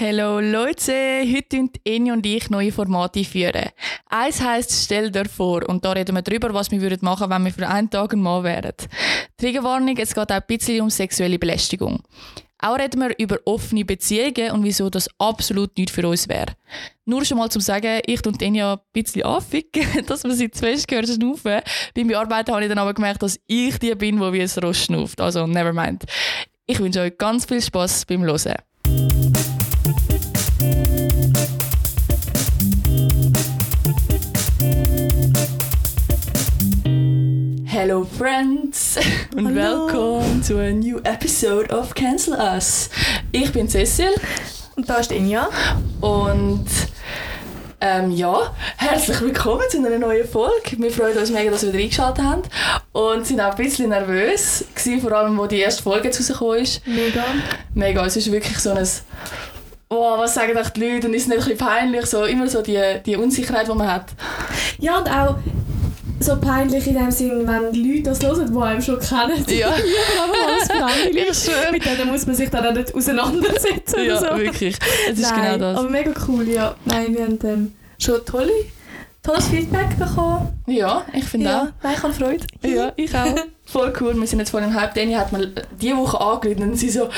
Hallo Leute, heute tun Eni und ich neue Formate führen. Eins heisst «Stell dir vor» und da reden wir darüber, was wir machen würden, wenn wir für einen Tag ein Mann wären. Triggerwarnung, es geht auch ein bisschen um sexuelle Belästigung. Auch reden wir über offene Beziehungen und wieso das absolut nicht für uns wäre. Nur schon mal zum Sagen, ich und Enya ein bisschen anficken, dass man sie zuerst gehört schnaufen. Beim Arbeiten habe ich dann aber gemerkt, dass ich die bin, die wie ein Rost schnauft. Also, never mind. Ich wünsche euch ganz viel Spaß beim Hören. Hello friends und welcome to a new episode of Cancel Us. Ich bin Cecil Und da ist Inja. und ähm, ja, herzlich willkommen zu einer neuen Folge. Wir freuen uns mega, dass ihr wieder eingeschaltet habt und sind auch ein bisschen nervös, gewesen, vor allem, wo die erste Folge jetzt rausgekommen ist. Mega. Mega, es ist wirklich so ein «Oh, was sagen euch die Leute?» und ist es nicht ein bisschen peinlich, so, immer so die, die Unsicherheit, die man hat. Ja, und auch so peinlich in dem Sinn, wenn Leute das hören, die einem schon kennen. Ja. aber alles fremde Leute. Mit denen muss man sich dann auch nicht auseinandersetzen Ja, so. wirklich. Es ist Nein, genau das. aber mega cool, ja. Nein, wir haben ähm, schon tolle, tolles Feedback bekommen. Ja, ich finde Ja, auch. nein, ich habe Freude. Ja, ich auch. Voll cool. Wir sind jetzt vor dem Hype. Danny hat mir diese Woche angerufen und sie so,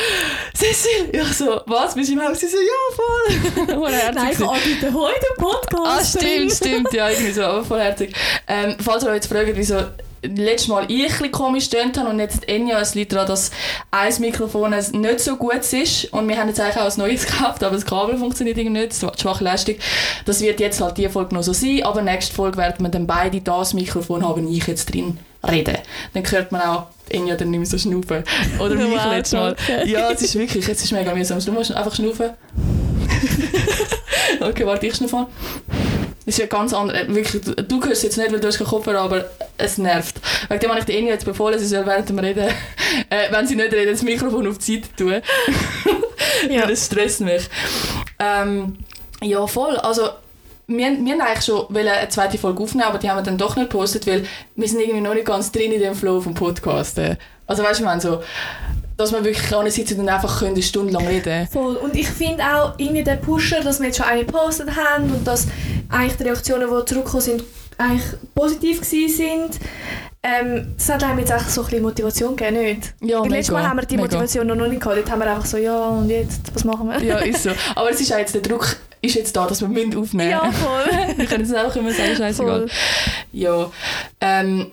Cecil! Ich so, was? Bist du im Haus? Sie so, ja, voll! Nein, ich anbiete heute Podcast. ah, stimmt, stimmt. Ja, irgendwie so, aber voll herzig. Ähm, falls ihr euch jetzt fragt, wieso letztes Mal ich ein komisch gestöhnt habe und jetzt Enya, es liegt daran, dass ein Mikrofon nicht so gut ist und wir haben jetzt eigentlich auch ein neues gekauft, aber das Kabel funktioniert irgendwie nicht, war schwache Leistung. Das wird jetzt halt die Folge noch so sein, aber nächste Folge werden wir dann beide das Mikrofon haben und ich jetzt drin reden. Dann hört man auch Enya dann nicht mehr so schnaufen. Oder mich Wow, letztes Mal. danke. Ja, es ist wirklich, es ist mega mühsam. Du musst einfach schnaufen. okay, warte, ich schnaufe. Das ist ja ganz anders. Äh, Wirklich, du, hörst jetzt nicht, weil du hast keinen Kopfhörer, aber es nervt. Wegen dem habe ich der Enya jetzt befohlen, sie soll während dem Reden, äh, wenn sie nicht reden, das Mikrofon auf die Seite tun. Ja. Das stresst mich. Ähm, ja, voll. Also, wir, wir wollten eigentlich schon eine zweite Folge aufnehmen, aber die haben wir dann doch nicht gepostet, weil wir sind irgendwie noch nicht ganz drin in dem Flow vom Podcast. äh. Also weißt du, ich meine so, dass wir wirklich sitzen und einfach können eine Stunde lang reden Voll. Und ich finde auch irgendwie den Pusher, dass wir jetzt schon eine gepostet haben und dass eigentlich die Reaktionen, die zurückgekommen sind, eigentlich positiv gewesen sind. Ähm, das hat einem jetzt echt so ein bisschen Motivation gegeben, nicht? Ja, Weil letztes Mal haben wir die mega. Motivation noch nicht gehabt. Dort haben wir einfach so, ja und jetzt, was machen wir? Ja, ist so. Aber es ist auch jetzt, der Druck ist jetzt da, dass wir müssen aufnehmen Ja, voll. Wir können es einfach immer sagen, scheißegal. voll. Ja, ähm,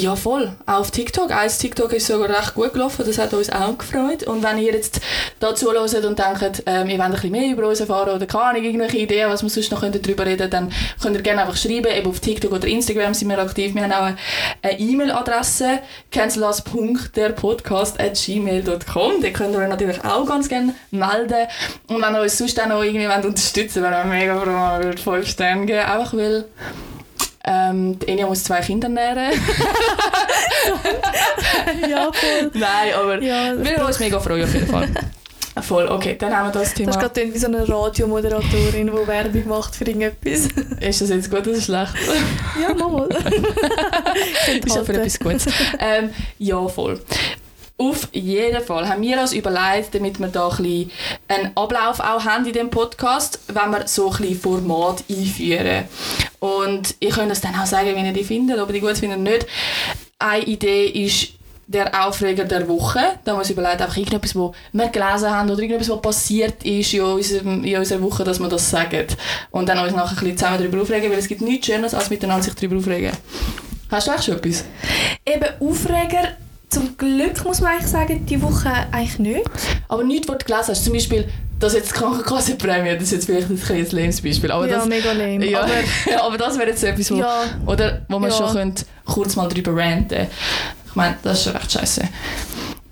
ja, voll. Auch auf TikTok. Eins TikTok ist sogar recht gut gelaufen. Das hat uns auch gefreut. Und wenn ihr jetzt da zuhört und denkt, ähm, ihr wollt ein bisschen mehr über uns erfahren oder keine Ahnung, irgendwelche Ideen, was wir sonst noch darüber reden dann könnt ihr gerne einfach schreiben. Eben auf TikTok oder Instagram sind wir aktiv. Wir haben auch eine E-Mail-Adresse cancelas.derpodcast.gmail.com Da könnt ihr euch natürlich auch ganz gerne melden. Und wenn ihr uns sonst auch noch irgendwie unterstützen wollt, wären wir mega froh, wenn wir 5 Sterne geben. Einfach weil ähm, die Enya muss zwei Kinder nähren. ja, voll. Nein, aber Ja, wir würden uns mega freuen auf jeden Fall. Voll, okay, dann haben wir das Das Thema. ist gerade wie so eine Radiomoderatorin, die Werbung macht für irgendetwas. Ist das jetzt gut oder schlecht? ja, mach mal. ist ja für etwas Gutes. Ähm, ja, voll. Auf jeden Fall haben wir uns überlegt, damit wir da ein einen Ablauf auch haben in dem Podcast, wenn wir so ein Format einführen. Und ich könnte es dann auch sagen, wenn ihr die findet, ob ihr die gut findet oder nicht. Eine Idee ist der Aufreger der Woche. Da wir uns überlegt, einfach irgendetwas, was wir gelesen haben oder irgendetwas, was passiert ist in, unserem, in unserer Woche, dass wir das sagen. Und dann uns nachher ein bisschen zusammen darüber aufregen, weil es gibt nichts Schönes, als miteinander sich darüber aufregen. Hast du eigentlich schon etwas? Eben Aufreger, zum Glück muss man eigentlich sagen, die Woche eigentlich nicht. Aber nichts, was du gelesen hast. Zum Beispiel, dass jetzt die Krankenkassenprämie, das ist jetzt vielleicht ein kleines lames Beispiel. Aber ja, das, mega lame. ja, Aber ja, aber das wäre jetzt so etwas, wo, ja, oder, wo man Ja. schon könnte kurz mal drüber ranten Ich meine, das ist schon recht scheiße.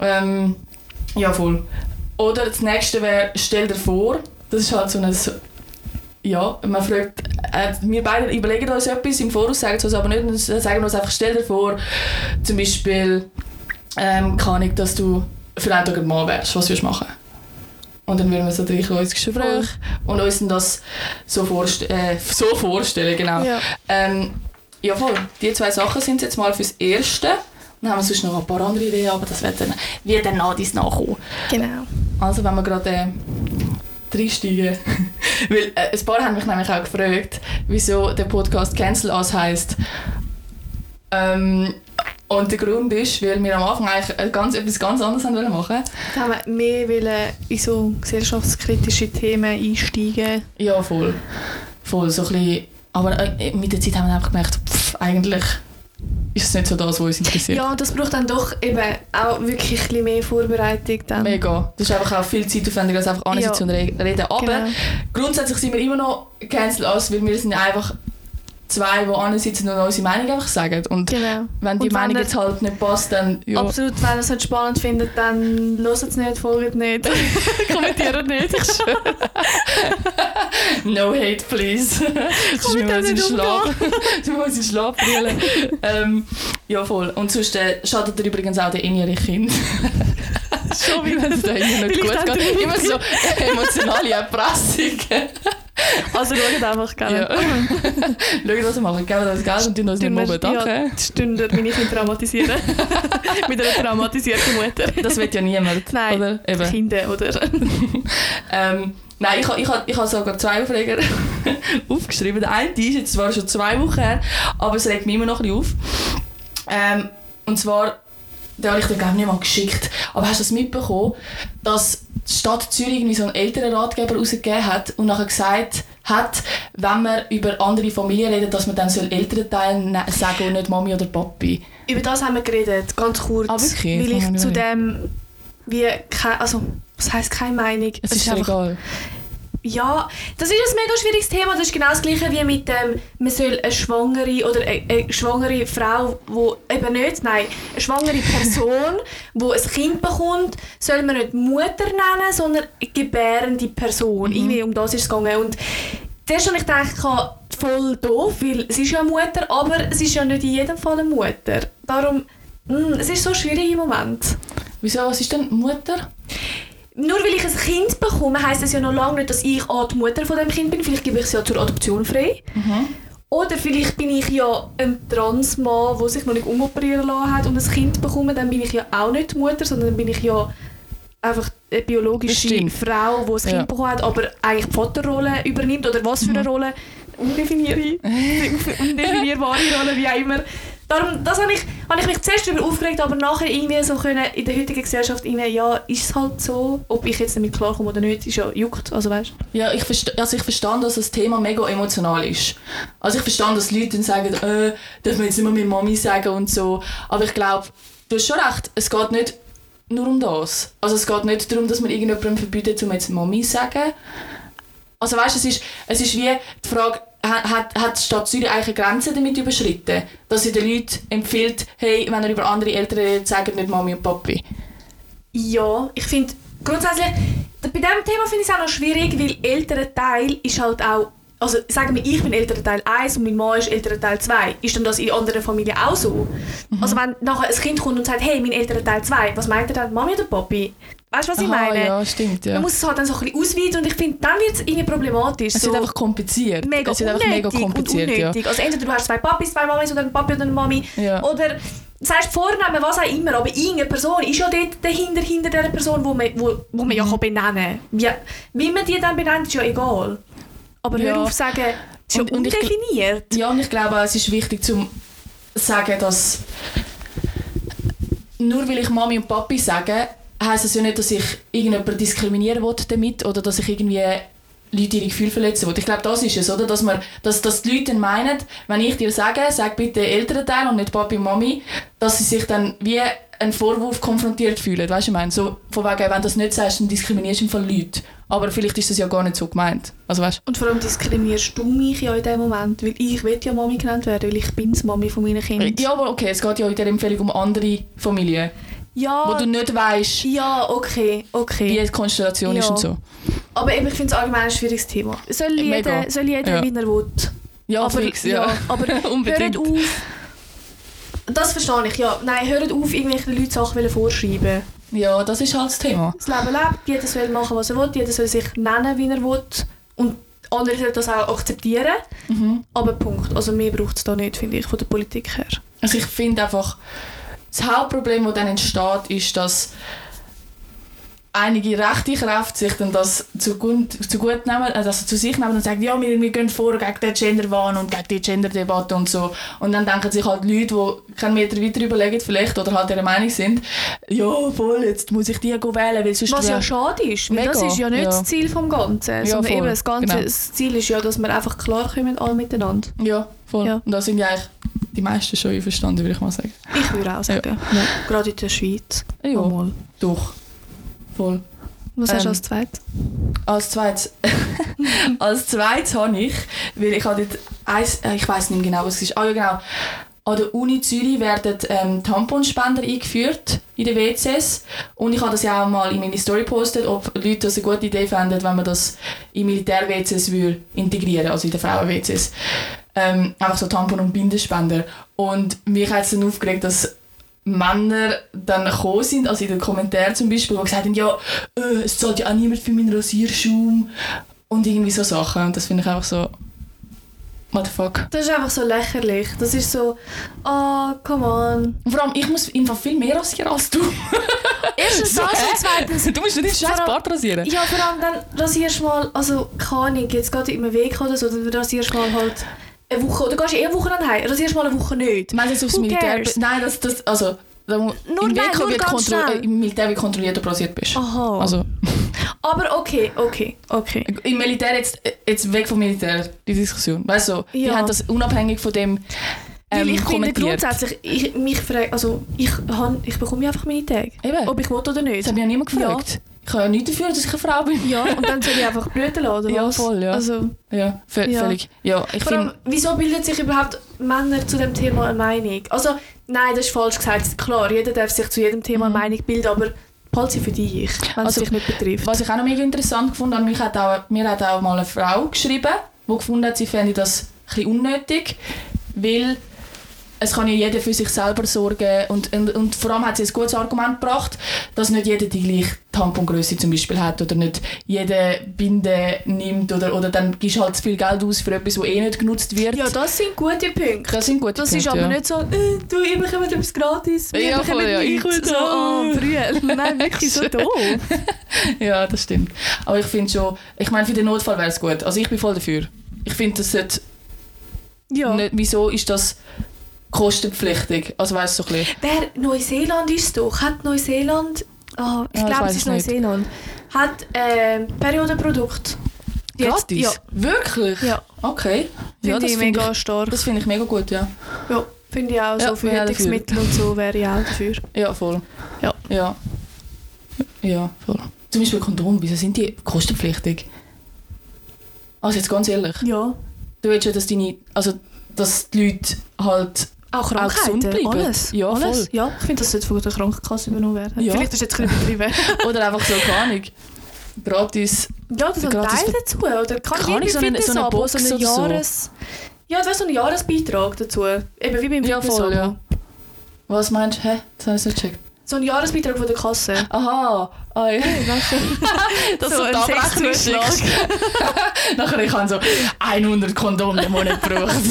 Ähm, ja, voll. Oder das nächste wäre, stell dir vor, das ist halt so ein. Ja, man fragt, äh, wir beide überlegen uns etwas im Voraus, sagen es uns aber nicht, sagen uns einfach, stell dir vor, zum Beispiel, ähm, keine Ahnung, dass du für einen Tag ein Mann wärst, was würdest du machen? Und dann würden wir so drei ins Gespräch und uns das so, vorst äh, so vorstellen, genau. ja. Ähm, ja voll, die zwei Sachen sind jetzt mal fürs Erste. Dann haben wir sonst noch ein paar andere Ideen, aber das wird dann, wird dann nach dies nachkommen. genau. Also wenn wir gerade äh, reinsteigen. Weil äh, ein paar haben mich nämlich auch gefragt, wieso der Podcast Cancel Us heisst. Ähm, und der Grund ist, weil wir am Anfang eigentlich ganz, etwas ganz anderes haben wollen machen haben wir mehr wollen in so gesellschaftskritische Themen einsteigen. Ja, voll. Voll, so ein bisschen, aber äh, mit der Zeit haben wir einfach gemerkt, pff, eigentlich ist es nicht so das, was uns interessiert. Ja, das braucht dann doch eben auch wirklich ein bisschen mehr Vorbereitung. Dann. Mega. Das ist einfach auch viel zeitaufwendiger als einfach ansitzen Ja. und re- reden. Aber Genau. grundsätzlich sind wir immer noch cancel us, weil wir sind einfach zwei, die ansitzen und unsere Meinung einfach sagen. Und Genau. wenn die Und wenn Meinung ihr- jetzt halt nicht passt, dann ja. Absolut, wenn ihr es nicht spannend findet, dann hört es nicht, folgt nicht, kommentiert nicht. Ich schwöre. No hate, please. Sonst müssen wir uns in damit Schlaf, sonst müssen wir uns in Schlaf ähm, ja, voll. Und sonst äh, schadet er übrigens auch den inneren Kind. Schon Wenn wieder. es da nicht gut geht. Immer so emotionale Erpressung. Also schaut einfach gerne. Ja. Schau, was wir machen. Geben uns Geld und tun uns nicht mobben. Danke. Die Stunden meine Kinder traumatisieren. Mit einer traumatisierten Mutter. Das will ja niemand. Nein, Oder? Eben. Kinder, oder? Ähm, nein, ich habe ich ha, ich ha sogar zwei Aufreger aufgeschrieben. Der eine ist jetzt zwar schon zwei Wochen her, aber es regt mich immer noch ein bisschen auf. Ähm, und zwar, den habe ich dir glaube ich nicht mal geschickt, aber hast du das mitbekommen, dass die Stadt Zürich irgendwie so einen älteren Ratgeber rausgegeben hat und nachher gesagt hat, wenn man über andere Familien redet, dass man dann soll Elternteil ne- sagen und nicht Mami oder Papi. Über das haben wir geredet, ganz kurz. Ah, wirklich? Weil ich zu dem, wie, kein, also, was heisst keine Meinung? Es ist einfach, egal. Ja, das ist ein mega schwieriges Thema. Das ist genau das gleiche wie mit dem, man soll eine schwangere oder eine, eine schwangere Frau, wo eben nicht, nein, eine schwangere Person, wo ein Kind bekommt, soll man nicht Mutter nennen, sondern gebärende Person. Mhm. Irgendwie um das ist es gegangen. Und das habe ich gedacht, voll doof, weil es ist ja eine Mutter, aber es ist ja nicht in jedem Fall eine Mutter. Darum, mm, es ist so schwierig im Moment. Wieso, was ist denn Mutter? Nur weil ich ein Kind bekomme, heisst das ja noch lange nicht, dass ich auch die Mutter von dem Kind bin. Vielleicht gebe ich es ja zur Adoption frei. Oder vielleicht bin ich ja ein Transmann, der sich noch nicht umoperieren lassen hat und ein Kind bekommen. Dann bin ich ja auch nicht die Mutter, sondern dann bin ich ja einfach eine biologische. Frau, die ein Ja. Kind bekommen hat, aber eigentlich die Vaterrolle übernimmt. Oder was für eine Rolle? Undefinierte, undefinierbare Rolle, wie auch immer. Darum, das habe ich, habe ich mich zuerst darüber aufgeregt, aber nachher irgendwie so können in der heutigen Gesellschaft rein, ja, ist es halt so. Ob ich jetzt damit klarkomme oder nicht, ist ja juckt, also weißt Ja, ich, verste also ich verstehe, dass das Thema mega emotional ist. Also ich verstehe, dass Leute dann sagen, äh, darf man jetzt mehr mit Mami sagen und so. Aber ich glaube, du hast schon recht, es geht nicht nur um das. Also es geht nicht darum, dass man irgendjemandem verbietet, um jetzt Mami zu sagen. Also weißt, es ist, es ist wie die Frage, hat, hat die Stadt Zürich eigentlich eine Grenze damit überschritten? Dass sie den Leuten empfiehlt, hey, wenn er über andere Eltern redet, sagen nicht Mami und Papi. Ja, ich finde grundsätzlich, bei diesem Thema finde ich es auch noch schwierig, weil älterer Teil ist halt auch, also sagen wir, ich bin älterer Teil 1 und mein Mann ist älterer Teil 2. Ist dann das in anderen Familien auch so? Also wenn nachher ein Kind kommt und sagt, hey, mein älterer Teil 2, was meint er dann, Mami oder Papi? Weißt du, was ich Aha, meine? ja, stimmt, ja. Man muss es halt dann so ein bisschen ausweiten und ich finde, dann wird es irgendwie problematisch. Es so wird einfach kompliziert. mega es wird einfach mega kompliziert, und ja. unnötig. Also entweder du hast zwei Papis, zwei Mamis oder einen Papi oder eine Mami. Ja. Oder sagst Vornamen, was auch immer, aber irgendeine Person ist ja dort dahinter, hinter dieser Person, wo man, wo, wo man ja Mhm. kann benennen kann. Wie, wie man die dann benennt, ist ja egal. Aber hör auf sagen, es ist ja Und- und ich undefiniert. Ja, und ich glaube, es ist wichtig zu sagen, dass nur weil ich Mami und Papi sage, heisst das ja nicht, dass ich irgendjemanden diskriminieren will damit oder dass ich irgendwie Leute ihre Gefühle verletzen will. Ich glaube, das ist es, oder? Dass, man, dass, dass die Leute dann meinen, wenn ich dir sage, sag bitte Elternteil und nicht Papi und Mami, dass sie sich dann wie einen Vorwurf konfrontiert fühlen. Weißt du, ich meine, so von wegen, wenn du das nicht sagst, dann diskriminierst du im Fall Leute. Aber vielleicht ist das ja gar nicht so gemeint. Also weißt Und vor allem diskriminierst du mich ja in dem Moment, weil ich will ja Mami genannt werden, weil ich bin die Mami von meinen Kindern. Ja, aber okay, es geht ja in der Empfehlung um andere Familien, Ja, wo du nicht weißt, ja okay, okay. wie die Konstellation ist Ja. und so. Aber eben, ich finde es allgemein ein schwieriges Thema. Soll Mega. jeder, soll jeder Ja. wie er will. Ja, aber, fix, ja. aber hört auf. Das verstehe ich, ja. Nein, hört auf, irgendwelchen Leuten Sachen vorschreiben. Ja, das ist halt das Thema. Das Leben lebt, jeder soll machen, was er will, jeder soll sich nennen, wie er will. Und andere sollen das auch akzeptieren. Mhm. Aber Punkt. Also mehr braucht es da nicht, finde ich, von der Politik her. Also ich finde einfach, das Hauptproblem, das dann entsteht, ist, dass einige rechte Kräfte sich dann das zu gut, zu gut nehmen, also zu sich nehmen und sagen, ja, wir, wir gehen vor gegen den Genderwahn und gegen die Genderdebatte und so. Und dann denken sich halt Leute, die keinen Meter weiter überlegen vielleicht oder halt ihrer Meinung sind, ja, voll, jetzt muss ich die wählen, weil sonst... Was ja schade ist, Mega, das ist ja nicht ja. das Ziel vom Ganzen, sondern voll, eben das ganze genau. das Ziel ist ja, dass wir einfach klar kommen alle miteinander. Ja, voll. Ja. Und da sind ja eigentlich die meisten schon einverstanden, würde ich mal sagen. Ich würde auch sagen, gerade in der Schweiz. Ja, Mal. doch. Voll. Was hast Ähm, du als zweites? Als zweites, als zweites habe ich, weil ich habe dort eins, äh, ich weiß nicht genau, was es ist. Ah ja genau. An der Uni Zürich werden ähm, Tamponspender eingeführt in den WCs und ich habe das ja auch mal in meine Story gepostet, ob Leute das eine gute Idee fänden, wenn man das in Militär-WCs würde integrieren, also in den Frauen-WCs. Ähm, einfach so Tampon- und Bindespender. Und mich hat es dann aufgeregt, dass Männer dann gekommen sind, also in den Kommentaren zum Beispiel, die gesagt haben, ja, äh, es zahlt ja auch niemand für meinen Rasierschaum und irgendwie so Sachen. Und das finde ich einfach so, what the fuck. Das ist einfach so lächerlich. Das ist so, oh, come on. Und vor allem, ich muss einfach viel mehr rasieren als du. Erstens das und zweitens, Du musst nicht scheiß Bart rasieren. ja vor allem dann rasierst du mal, also keine Ahnung, jetzt gerade im Weg oder so, dann rasierst du mal halt eine Woche, oder gehst du eh eine Woche heim, rasierst mal eine Woche nicht. Meinst du jetzt aufs Militär? cares? Nein, das, das, also, Nur im, nein, nur wird ganz schnell. im Militär wird kontrolliert, ob du rasiert bist. Aha. Also, Aber okay, okay, okay. im Militär, jetzt, jetzt weg vom Militär, die Diskussion. Weißt du, die Ja. haben das unabhängig von dem Weil ähm, ich finde grundsätzlich, ich, mich frage, also ich, han, ich bekomme ja einfach meine Tage. Eben. Ob ich will oder nicht. Das hat mich ja niemand gefragt. Ich kann ja nichts dafür, dass ich eine Frau bin. Ja, und dann soll ich einfach blüten lassen, Ja, was? voll, ja. Also, Ja, vö- Ja. völlig. Ja, ich vor allem, wieso bildet sich überhaupt Männer zu dem Thema eine Meinung? Also, nein, das ist falsch gesagt. Klar, jeder darf sich zu jedem Thema eine Mhm. Meinung bilden, aber behalte sie für dich, wenn Also, es dich nicht betrifft. Was ich auch noch mega interessant gefunden habe, mich hat auch, mir hat auch mal eine Frau geschrieben, die gefunden hat, sie fände das ein bisschen unnötig, weil es kann ja jeder für sich selber sorgen und, und, und vor allem hat sie ein gutes Argument gebracht, dass nicht jeder die gleiche Tampongröße zum Beispiel hat oder nicht jeder Binde nimmt oder, oder dann gibst du halt zu viel Geld aus für etwas, das eh nicht genutzt wird. Ja, das sind gute Punkte. das sind gute Das Punkte, ist aber ja. nicht so, äh, du, ich bekomme etwas gratis, wir Ja, bekommen ja, nichts. ich- So, oh, Brühl. Nein, wirklich so doof. Ja, das stimmt. Aber ich finde schon, ich meine, für den Notfall wäre es gut. Also ich bin voll dafür. Ich finde, das sollte Ja. nicht, wieso ist das kostenpflichtig? Also weißt du so ein bisschen. Wer, Neuseeland ist doch. Hat Neuseeland, ah, ich Ja, glaube, es ist ich nicht. Neuseeland, hat äh, Periodenprodukt. Jetzt- Gratis? Ja, Wirklich? ja. Okay. finde Ja, das ich finde mega ich, stark. das finde ich mega gut, ja. Ja, finde ich auch. Ja, so ich Verhütungsmittel und so wäre ich auch dafür. Ja, voll. Ja. Ja. Ja, voll. Zum Beispiel Kondom, wieso sind die kostenpflichtig? Also jetzt ganz ehrlich, Ja. du willst ja, dass deine, also dass die Leute halt Auch Auch gesund Krankheiten, bleiben. alles. Ja, alles. voll. Ja, ich finde, das sollte von der Krankenkasse übernommen werden. Ja. Vielleicht ist jetzt ein bisschen übertrieben. oder einfach so, keine Ahnung, gratis. ja, das ist ein Teil dazu. Oder kann, Kann ich so eine- so eine Box so so? Jahres... Ja, das wäre so ein Jahresbeitrag dazu. Eben wie beim Ja, voll, ja. Was meinst du? Hä? Das habe ich nicht gecheckt. So ein Jahresbeitrag von der Kasse. Aha, ah, ja. das So so ein die Abrechnung Sechszuschlag. schickst. Nachher ich habe so 100 Kondome im Monat gebraucht.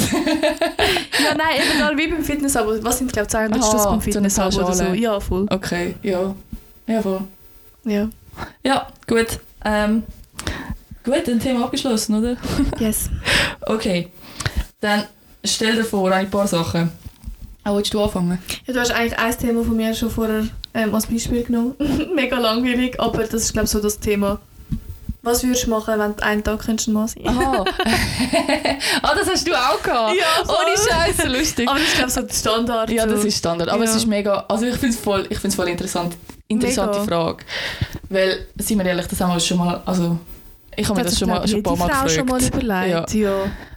Ja, nein, eben da wie beim Fitnessabo. Was sind, glaube ich, 200 Aha, Stutz beim Fitnessabo oder so. Ja, voll. Okay, ja. Ja, voll. Ja. Ja, gut. Ähm, gut, ein Thema abgeschlossen, oder? Yes. Okay. Dann stell dir vor, ein paar Sachen. Auch willst du anfangen? Ja, du hast eigentlich ein Thema von mir schon vorher ähm, als Beispiel genommen. Mega langweilig, aber das ist, glaube ich, so das Thema. Was würdest du machen, wenn du einen Tag könntest Mann sein Aha. ah, das hast du auch gehabt? Ja, voll. Ohne Scheiße, lustig. Aber das ist, glaube ich, so der Standard. Ja, so. das ist Standard. Aber Ja. es ist mega. Also ich finde es voll, ich find's voll interessant. Interessante Mega. Frage. Weil, seien wir ehrlich, das haben wir schon mal. Also, ich habe mir das sich, schon mal schon ein paar Mal Frau gefragt. schon mal überlegt. Ja.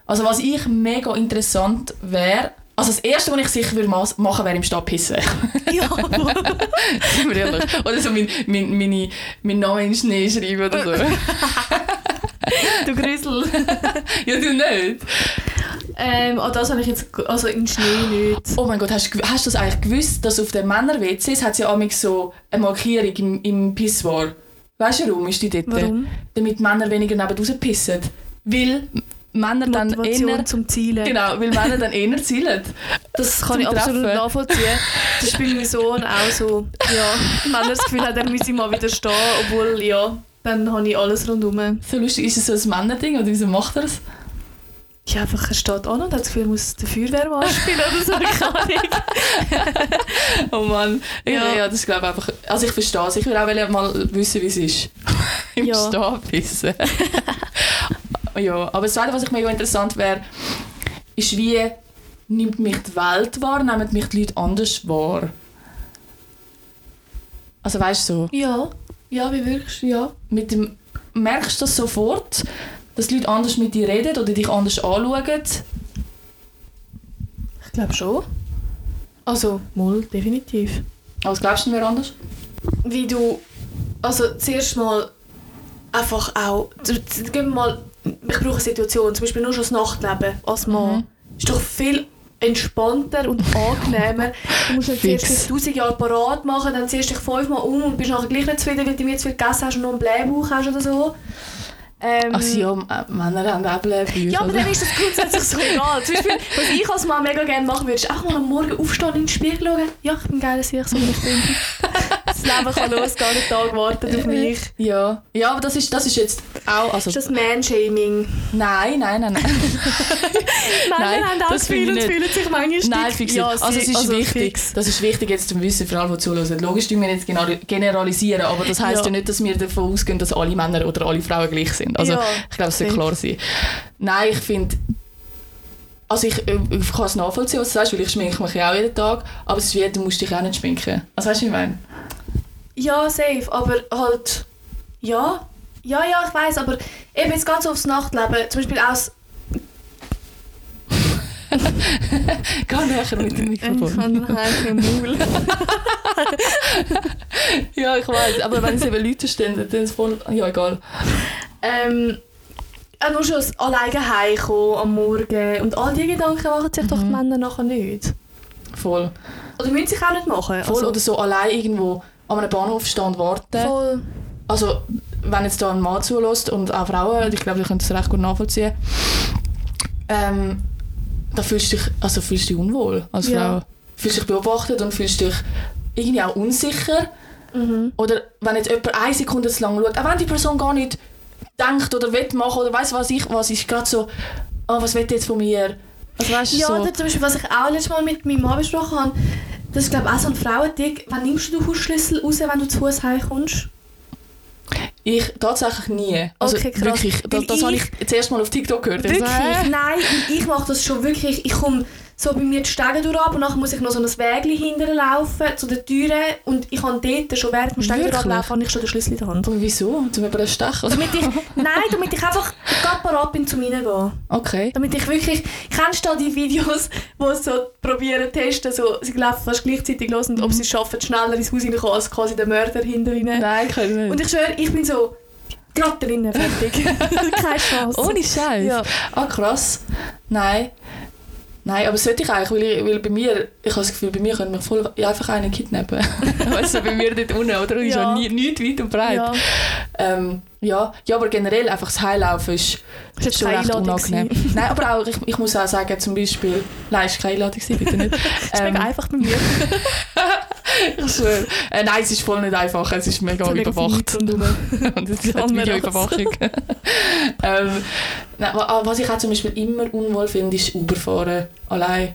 Also, was ich mega interessant wäre. Also, das erste, was ich sicher würde machen, wäre im Stab pissen. ja. Wir ehrlich. Oder so mein, mein, meine, mein Name in den Schnee schreiben oder so. du Grüssel. ja, du nicht. ähm, an das habe ich jetzt, also im Schnee nicht. Oh mein Gott, hast, hast du das eigentlich gewusst, dass auf den Männer-WCs hat es ja amigs so eine Markierung im, im Pissoir. Weißt du warum ist die dort? Warum? Damit Männer weniger neben raus pissen. Weil Männer dann eher... zum Zielen. Genau, weil Männer dann eher zielen. Das kann ich absolut Treffen. nachvollziehen. Das ist bei meinem Sohn auch so. Ja, Männer das Gefühl haben, er müsse mal wieder stehen, obwohl, ja, dann habe ich alles rundherum. So lustig, ist es so ein Männerding oder wieso macht er es? Ja, einfach, er steht an und hat das Gefühl, er muss den Feuerwehrmann spielen oder so, keine. Oh Mann. Ja, Ja. das glaube ich einfach... Also ich verstehe es. Ich will auch mal wissen, wie es ist. Im Ja. Wissen. Ja, aber das Zweite, was ich mega interessant wäre, ist wie nimmt mich die Welt wahr, nehmen mich die Leute anders wahr. Also weißt du so, Ja, ja, wie wirkst du? Ja. mit dem, merkst du das sofort, dass die Leute anders mit dir reden oder dich anders anschauen? Ich glaube schon. Also, mal, definitiv. Aber was glaubst du mir anders? Wie du, also zuerst mal einfach auch, gehen wir mal, ich brauche eine Situation, zum Beispiel nur schon das Nachtleben als Mann. Mhm. Ist doch viel entspannter und angenehmer. Du musst nicht zuerst 1000 Jahre parat machen, dann ziehst du dich fünfmal um und bist nachher gleich nicht zufrieden, weil du mir zu viel gegessen hast und noch einen Blähbauch hast oder so. Ähm, Ach ja, äh, Männer haben auch Blähbücher. ja, aber dann ist das grundsätzlich so egal. Zum Beispiel, was ich als Mann mega gerne machen würde, ist einfach mal am Morgen aufstehen und in den Spiegel schauen. Ja, ich bin geil, dass ich so bin. Das Leben kann losgehen, der Tag wartet auf mich. Ja, ja aber das ist, das ist jetzt auch... Also, Ist das Man-Shaming? nein, nein, nein, nein. Männer haben auch das ich nicht. fühlen sich manchmal Nein, fix ja. Also es ist wichtig. fix. Das ist wichtig jetzt zum Wissen für alle, die zuhören. Logisch wir jetzt generalisieren, aber das heisst ja. Ja. nicht, dass wir davon ausgehen, dass alle Männer oder alle Frauen gleich sind. Also Ja, ich glaube, es sollte klar sein. Nein, ich finde... Also ich, ich kann es nachvollziehen, was du sagst, weil ich schminke mich ja auch jeden Tag, aber es ist wie, du musst dich auch nicht schminken. Also weißt du, ich meine? Ja, safe, aber halt... Ja, ja, ja, ich weiß, aber eben jetzt ganz aufs Nachtleben, zum Beispiel aus... Geh näher mit dem Mikrofon. einen Maul. Ja, ich weiß, aber wenn es eben Leute stehen, dann ist es voll... Ja, egal. ähm, auch nur schon alleine heimkommen am Morgen und all diese Gedanken machen sich doch die Mhm. Männer nachher nicht. Voll. Oder müssen sich auch nicht machen. Voll Also, oder so allein irgendwo an einem Bahnhof stehen und warten. voll. Also, wenn jetzt da ein Mann zulässt und auch Frauen, ich glaube, die können das recht gut nachvollziehen, ähm, da fühlst du dich, also fühlst du dich unwohl als Ja. Frau. Fühlst dich beobachtet und fühlst dich irgendwie auch unsicher. Mhm. Oder wenn jetzt jemand eine Sekunde zu lang schaut, auch wenn die Person gar nicht denkt oder will machen oder weiß was ich, was ist gerade so, oh, was will jetzt von mir? Also, weißt Ja, so, oder zum Beispiel, was ich auch letztes Mal mit meinem Mann besprochen habe, das ist glaube ich auch so ein Frauending. Wann nimmst du den Hausschlüssel raus, wenn du zu Fuß heimkommst? Ich tatsächlich nie. Also Okay, wirklich, das, das habe ich- zuerst mal auf TikTok gehört. Ich Wirklich? Nein, ich mache das schon wirklich. Ich komme so bei mir die Stege durch ab und nachher muss ich noch so ein Wägli hinterher laufen zu den Türen und ich habe dort schon während dem Stege durchlaufen, habe ich schon den Schlüssel in der Hand. Aber wieso? Zum über den Stech? Oder? Damit ich, nein, damit ich einfach parat bin, zum reingehen. Okay. Damit ich wirklich... Kennst du die Videos, wo sie so probieren testen, so, sie laufen fast gleichzeitig los und ob sie es schaffen, schneller ins Haus reinkommen als quasi der Mörder hinter ihnen? Nein, ich nicht. Und ich schwöre, ich bin so gerade drinnen, fertig. Keine Chance. Ohne Scheiß. Ja. Ah, krass. Nein. Nein, aber sollte ich eigentlich, weil, ich, weil bei mir, ich habe das Gefühl, bei mir können wir voll ja, einfach einen kidnappen. weißt du, bei mir dort unten, oder? Ist ja Ja. nie, nichts weit und breit. Ja. Ähm, ja. ja, aber generell einfach das Heilaufen ist, Ist jetzt schon keine recht Einladung unangenehm. gewesen. Nein, aber auch, ich, ich muss auch sagen, zum Beispiel, nein, es war keine Einladung, gewesen, bitte nicht. Das ist mega einfach bei mir. ich schwöre. Äh, nein, es ist voll nicht einfach, es ist mega überwacht. Und es ist Videoüberwachung. ähm, nein, wa- was ich auch zum Beispiel immer unwohl finde, ist Uberfahren. Allein.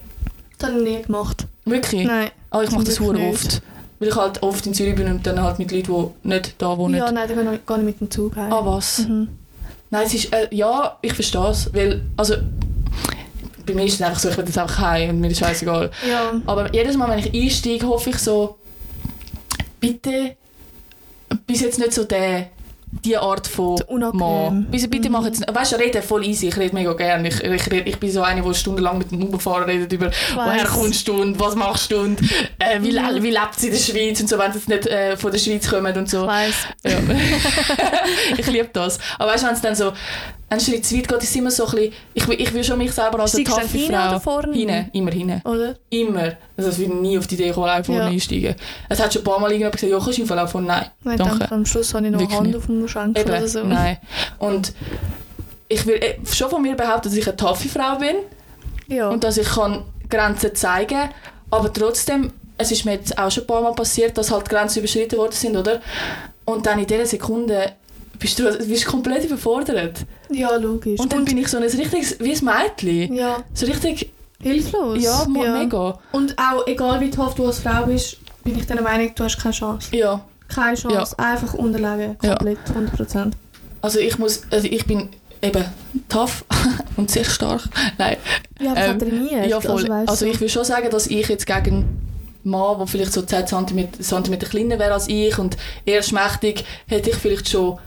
Das habe ich nie gemacht. Wirklich? Nein. Oh, ich mache das nicht. oft. Weil ich halt oft in Zürich bin und dann halt mit Leuten, die nicht da wohnen. Ja, nein, dann gehe ich gar nicht mit dem Zug heim. Ah, was? Mhm. Nein, es ist, äh, ja, ich verstehe es. Weil, also, bei mir ist es einfach so, ich will jetzt einfach heim und mir ist scheißegal. Ja. Aber jedes Mal, wenn ich einsteige, hoffe ich so, bitte, bis jetzt nicht so der, die Art von. Mann. Bitte, bitte Mhm. mach jetzt, weißt du, rede voll easy, ich rede mega gerne. Ich, ich, rede, ich bin so eine, die stundenlang mit dem Uberfahrer redet über, woher kommst du und was machst du und äh, wie, Mhm. wie lebt sie in der Schweiz und so, wenn sie jetzt nicht äh, von der Schweiz kommen und so. Ich weiss. Ja. ich liebe das. Aber weißt du, wenn es dann so einen Schritt zu weit geht, ist es immer so ein bisschen, ich, will- ich will schon mich selber als eine taffe Frau... vorne? Hinten, immer hinten. Oder? Immer. Also ich würde nie auf die Idee kommen, einfach Ja. vorne einsteigen. Es hat schon ein paar Mal irgendjemand gesagt, ja, kannst du im Fall auch von nein. Nein, Danke. dann am Schluss habe ich noch eine Wirklich Hand nicht. auf dem Schenkel Eben, oder so. nein. Und ich will äh, schon von mir behaupten, dass ich eine taffe Frau bin Ja. und dass ich kann Grenzen zeigen kann, aber trotzdem, es ist mir jetzt auch schon ein paar Mal passiert, dass halt Grenzen überschritten worden sind, oder? Und dann in dieser Sekunde bist du bist komplett überfordert. ja, logisch. Und dann bin ich so ein richtiges, wie ein Mädchen. ja, So richtig, hilflos. ja, mo- mega. Und auch, egal wie tough du als Frau bist, bin ich der Meinung, du hast keine Chance. Ja, Keine Chance. Einfach unterlegen. Ja. Komplett. 100%. also ich muss, also ich bin eben tough und sehr stark. Nein, Ja, aber Ähm, trainiert. ja voll. Also, Also ich will schon sagen, dass ich jetzt gegen Mann, der vielleicht so 10 cm, cm kleiner wäre als ich und eher schmächtig, hätte ich vielleicht schon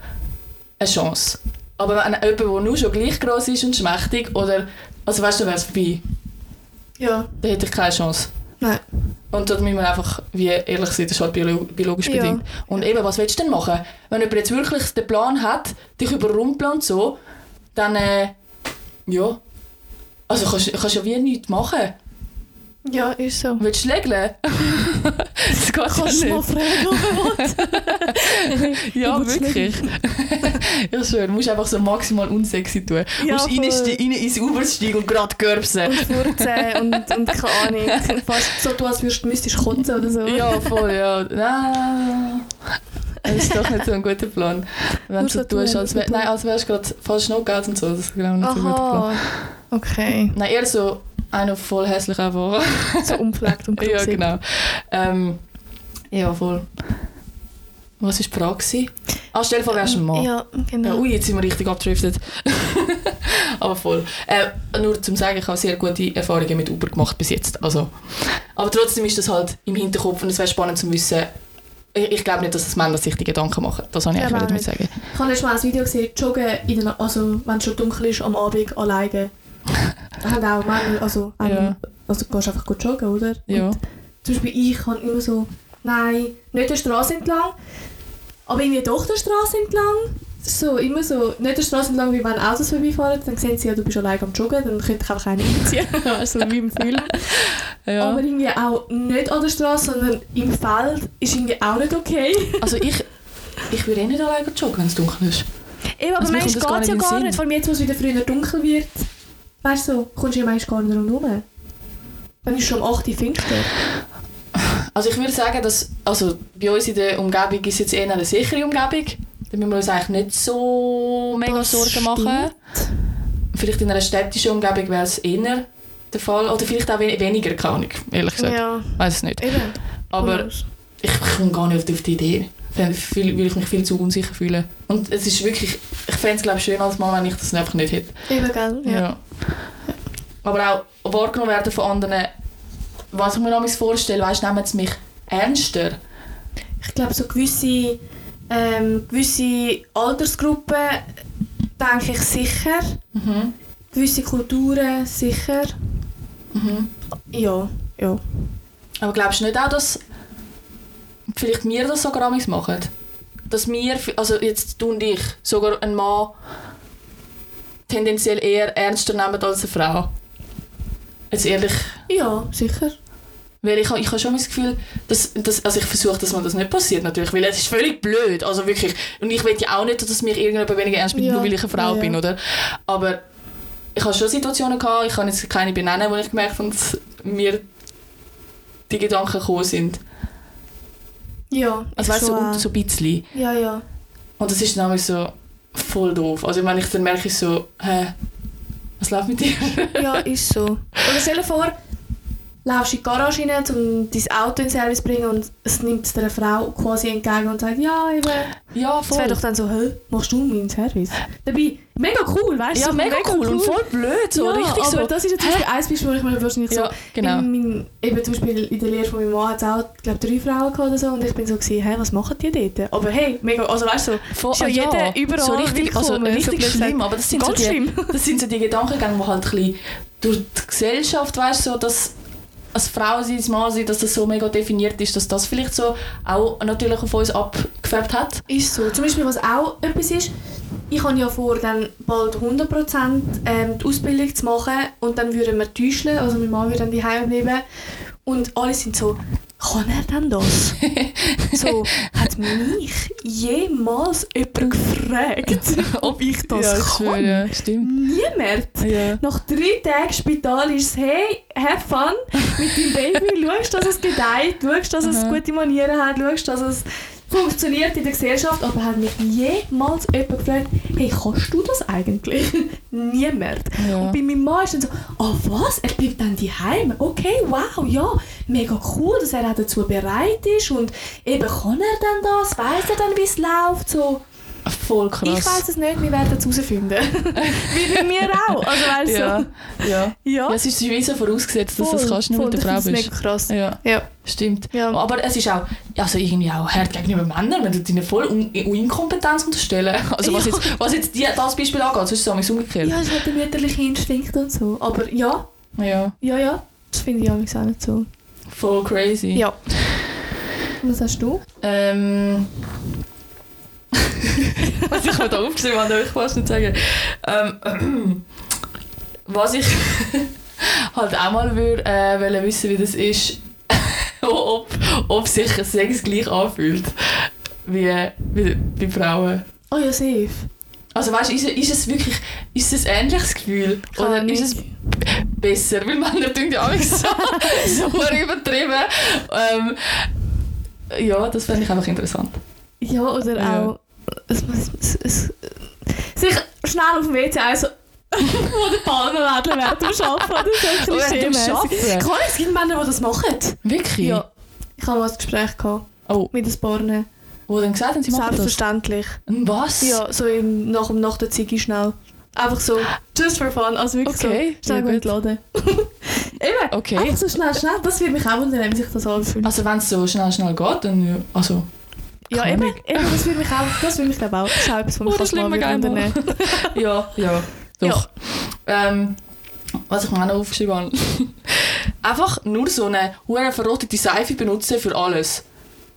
eine Chance. Aber wenn jemand, der nur schon gleich groß ist und schmächtig, oder, also weißt du, wäre es vorbei, Ja, dann hätte ich keine Chance. Nein. Und da müssen wir einfach, wie ehrlich sein, das ist halt biolo biologisch Ja. bedingt. Und eben, was willst du denn machen? Wenn jemand jetzt wirklich den Plan hat, dich überrumpeln und so, dann, äh, ja, also kannst kannst ja wie nichts machen. Ja, ist so. Willst du schlägeln? das geht Kannst du ja mal nicht. fragen, ob er will? Ja, wirklich. ja, schön. Du musst einfach so maximal unsexy tun. Du Ja, musst voll. reinste- rein ins Uber steigen und gerade görbsen. Und furzen und, und keine Ahnung. Fast so, du als würdest, müsstest kotzen oder so. Ja, voll, ja. Nein. Das ist doch nicht so ein guter Plan. Wenn du Musst so du tust, als, musst du wär, nein, als wärst du gerade fast Knockout und so. Das ist genau nicht so ein guter Plan. Aha. Okay. Nein, eher so einer voll hässlich einfach. So umgepflegt und ja, grusig. genau. Ähm, ja, voll. Was war die Frage? gewesen? Ah, stell dir vor, wärst du ein Mann. Ja, Ja, genau. ui, jetzt sind wir richtig abgedriftet. aber voll. Äh, nur zum sagen, ich habe sehr gute Erfahrungen mit Uber gemacht bis jetzt. Also, aber trotzdem ist das halt im Hinterkopf und es wäre spannend zu wissen. Ich, ich glaube nicht, dass das Männer sich die Gedanken machen. Das wollte ich Ja, eigentlich damit sagen. Ich habe letztes Mal ein Video gesehen, joggen, in der, also wenn es schon dunkel ist, am Abend alleine. Haben auch Männer, also, Ja. ähm, also du gehst einfach gut joggen, oder? Ja. Und zum Beispiel ich kann immer so, nein, nicht der Straße entlang, aber irgendwie doch der Straße entlang. So, immer so, nicht der Straße entlang, wie wenn Autos vorbeifahren, dann sehen sie ja, du bist allein am Joggen, dann könnte ich einfach einen einziehen, also wie im Film. ja. Aber irgendwie auch nicht an der Straße, sondern im Feld ist irgendwie auch nicht okay. Also ich, ich würde eh nicht alleine joggen, wenn es dunkel ist. Eben, aber Also manchmal geht es ja gar Sinn. nicht, vor allem jetzt, wo es wieder früher dunkel wird. Weißt du, kommst du ja manchmal gar nicht rundherum. Dann ist schon um 8 Uhr. Also ich würde sagen, dass also bei uns in der Umgebung ist jetzt eher eine sichere Umgebung. Da müssen wir uns eigentlich nicht so mega Das Sorgen machen. Vielleicht in einer städtischen Umgebung wäre es eher der Fall. Oder vielleicht auch we weniger, keine Ahnung, ehrlich gesagt. Ja, Weiß es nicht. eben. Aber ich, ich komme gar nicht auf die Idee. Dann würde ich mich viel zu unsicher fühlen. Und es ist wirklich, ich fände es glaube ich schön als Mann, wenn ich das einfach nicht hätte. Eben, gell? Ja. Ja. Aber auch wahrgenommen werden von anderen, was ich mir damals vorstelle, weißt, nehmen sie mich ernster. Ich glaube, so gewisse, ähm, gewisse Altersgruppen denke ich sicher. Mhm. Gewisse Kulturen sicher. Mhm. Ja, ja. Aber glaubst du nicht auch, dass vielleicht wir das sogar machen? Dass wir, also jetzt du und ich, sogar einen Mann tendenziell eher ernster nehmen als eine Frau? Jetzt ehrlich, Ja, sicher. weil ich, ich habe schon das Gefühl, dass, dass also ich versuche, dass man das nicht passiert natürlich, weil es ist völlig blöd, also wirklich. Und ich will ja auch nicht, dass mich irgendjemand weniger ernst nimmt, Ja, nur weil ich eine Frau ja, bin, oder? Aber ich habe schon Situationen gehabt, ich kann jetzt keine benennen, wo ich gemerkt habe, dass mir die Gedanken gekommen sind. Ja, Also weißt du, so, so ein bisschen. Ja, ja. Und das ist dann manchmal so voll doof. Also wenn ich dann merke ich so, hä, was läuft mit dir? Ja, ist so. Oder stell dir vor, laufst in die Garage rein, um dein Auto in den Service zu bringen und es nimmt es der Frau quasi entgegen und sagt, ja, eben. ja, Das wäre voll. doch dann so, hä, machst du meinen Service? Dabei, mega cool, weißt du? Ja, so mega cool und voll blöd, so ja, richtig aber so. das ist jetzt zum Beispiel ein Beispiel, wo ich mir wahrscheinlich so... Ja, genau. In mein, eben zum Beispiel in der Lehre von meinem Mann hat es auch, glaube drei Frauen gehabt oder so und ich bin so gewesen, hey, was machen die dort? Aber hey, mega, also weißt du, so, Voll, ist ja ah, jeder überall so richtig, also so richtig blöd schlimm, aber das sind, so die, schlimm. das sind so die Gedankengänge, die halt ein bisschen durch die Gesellschaft, weißt du, so, dass als Frau sein, Mann sein, dass das so mega definiert ist, dass das vielleicht so auch natürlich auf uns abgefärbt hat. Ist so. Zum Beispiel, was auch etwas ist, ich habe ja vor, dann bald 100% ähm, die Ausbildung zu machen und dann würden wir täuschen, also mein Mann würde dann daheim bleiben und alle sind so, kann er denn das? so, hat mich jemals jemand gefragt, ob ich das ja, kann? schwöre, ja, stimmt. Niemand. Ja. Nach drei Tagen Spital ist es, hey, have fun mit deinem Baby, schaust, dass es gedeiht, schaust, dass es Aha. gute Manieren hat, schaust, dass es funktioniert in der Gesellschaft, aber hat mich jemals jemand gefragt, hey, kannst du das eigentlich? Niemand. Ja. Und bei meinem Mann ist dann so, oh was, er bleibt dann daheim. Okay, wow, ja, mega cool, dass er auch dazu bereit ist und eben kann er dann das, weiß er dann, wie es läuft, so. Voll krass. Ich weiß es nicht, wir werden es herausfinden. wie bei mir auch, also weißt du. ja. Ja. Ja. ja, es ist wie so vorausgesetzt, dass du das Voll, kannst, nur voll, mit der Frau bist. mega krass. Ja, Ja. stimmt. Ja. Aber es ist auch, also irgendwie auch hart gegenüber Männern, wenn du ihnen voll Un Inkompetenz unterstellen. Also was, jetzt, was jetzt die, das Beispiel angeht, sonst ist es umgekehrt. Ja, es hat den mütterlichen Instinkt und so. Aber ja, Ja, ja, ja, das finde ich auch nicht so. voll crazy. Ja. Was hast du? Ähm, was ich mir da aufgeschrieben habe, ich fast nicht sagen. Ähm, was ich halt auch mal würde, äh, wollen wissen, wie das ist, ob, ob sich Sex gleich anfühlt wie, wie bei Frauen. Oh ja, safe. Also weißt du, ist, ist es wirklich ist es ein ähnliches Gefühl? Kann Oder nicht. ist es besser? Weil Männer tun ja auch so, so übertrieben. Ähm, ja, das fände ich einfach interessant. Ja, oder Ja. auch es, es, es, sich schnell auf dem WC also wo der Palmenwedler während dem Arbeiten oder so Während dem. Arbeiten? Klar, es gibt Männer, die das machen. Wirklich? Ja. Ich habe mal ein Gespräch gehabt Oh, mit ein paar. wo dann gesagt haben, sie machen das? Selbstverständlich. Was? Ja, so im, nach, nach der Ziggy schnell. Einfach so, just for fun. Also wirklich Okay, so, schnell ja, gut laden. Eben, Okay. einfach so schnell, schnell. Das würde mich auch wundern, wie sich das anfühlt. Also wenn es so schnell, schnell geht, dann... Also, ja, kann eben, ich. eben, das würde mich auch, das würde mich glaube auch, das ist auch etwas, was Oh, das fast mal ja, ja, doch. Ähm, was ich mir auch noch aufgeschrieben habe. Einfach nur so eine hure verrottete Seife benutzen für alles.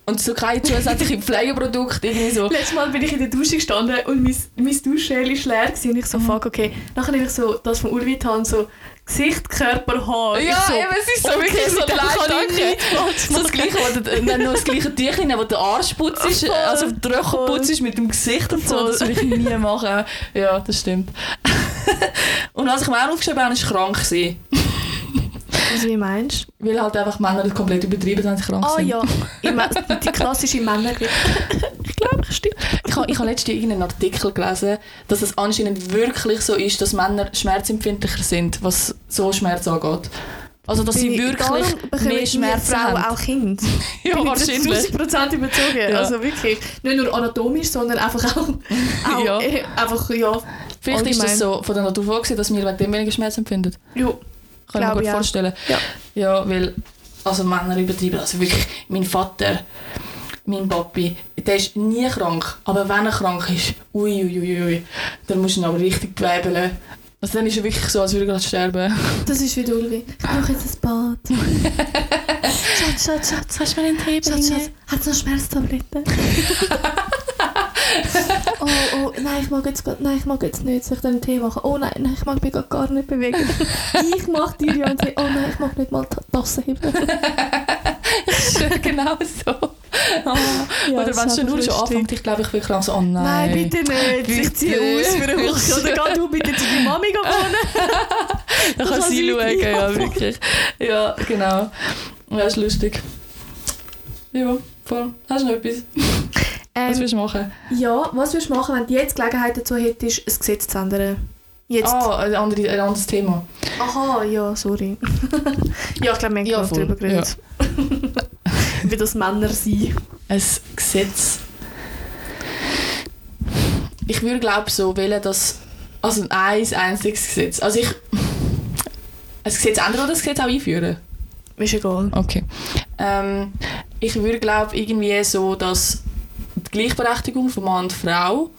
Und so kein zusätzliches Pflegeprodukt, irgendwie so. Letztes Mal bin ich in der Dusche gestanden und mein, mein Duschgel war leer gewesen und ich so, Mhm. fuck, okay. Nachher habe ich so das von Uli Vuitton so Gesicht, Körper, Haar. Ich Ja, so, eben, es ist so okay, wirklich so mit dem leid, kann ich danke. So das gleiche, wo der, dann noch das gleiche Tierchen, wo der Arsch putzt ist, Voll, also der Röchelputz voll. ist mit dem Gesicht und so, Voll. das würde ich nie machen. Ja, das stimmt. und was ich mir auch aufgeschrieben habe, ist krank sein. Also, wie meinst du? Weil halt einfach Männer das komplett übertrieben, wenn sie krank Ah sind. ja, Immer die klassische Männergrippe. ich glaube, das stimmt. Ich habe, ich habe letztens irgendeinen Artikel gelesen, dass es anscheinend wirklich so ist, dass Männer schmerzempfindlicher sind, was so Schmerz angeht. Also, dass sie wirklich mehr Schmerzen Frauen haben. auch Kinder. Ja, Bin ich wahrscheinlich. zu 1000% überzogen. Ja. Also wirklich. Nicht nur anatomisch, sondern einfach auch, auch Ja. äh, einfach, ja. Vielleicht ist das allgemein. so von der Natur vorgesehen, dass wir wegen dem weniger Schmerz empfinden. Jo. Kann ich mir gut ich auch. vorstellen. Ja. Ja, weil also Männer übertreiben. Also wirklich, mein Vater, mein Papi, der ist nie krank. Aber wenn er krank ist, ui, ui, ui, dann musst du ihn aber richtig bewebeln. Also dann ist er wirklich so, als würde er gerade sterben. Das ist wie Ulvi. Ich brauche jetzt ein Bad. Schatz, Schatz, Schatz. Kannst du mir einen Tee Schatz, Schatz. Hat es noch Schmerztabletten? oh, oh, nein, ich mag jetzt, nein, ich mag jetzt nicht. Ich dir einen Tee machen? Oh nein, nein, ich mag mich gar nicht bewegen. ich mache dir ja einen Tee. Oh nein, ich mag nicht mal die Tasse heben. genau so. Oh. Ja, Oder wenn es schon nur schon anfängt, ich glaube, ich krank so, oh nein. Nein, bitte nicht. Ich Bitte. ziehe aus für eine Woche. Oder geh du bitte zu deiner Mami wohnen. Dann kann sie schauen, Ja, wirklich. Ja, genau. Ja, ist lustig. Ja, voll. Hast du noch etwas? Was Ähm, willst du machen? ja, was würdest du machen, wenn du jetzt Gelegenheit dazu hättest, ein Gesetz zu ändern? Jetzt. Ah, ein, andere, ein anderes Thema. Aha, ja, sorry. ja, ich glaube, wir haben Ja, ja, darüber geredet. Wie das Männer sind. Ein Gesetz. Ich würde glaube so wählen, dass... Also ein einziges Gesetz. Also ich... Ein Gesetz ändern oder ein Gesetz auch einführen? Ist egal. Okay. Ähm, ich würde glaube irgendwie so, dass die Gleichberechtigung von Mann und Frau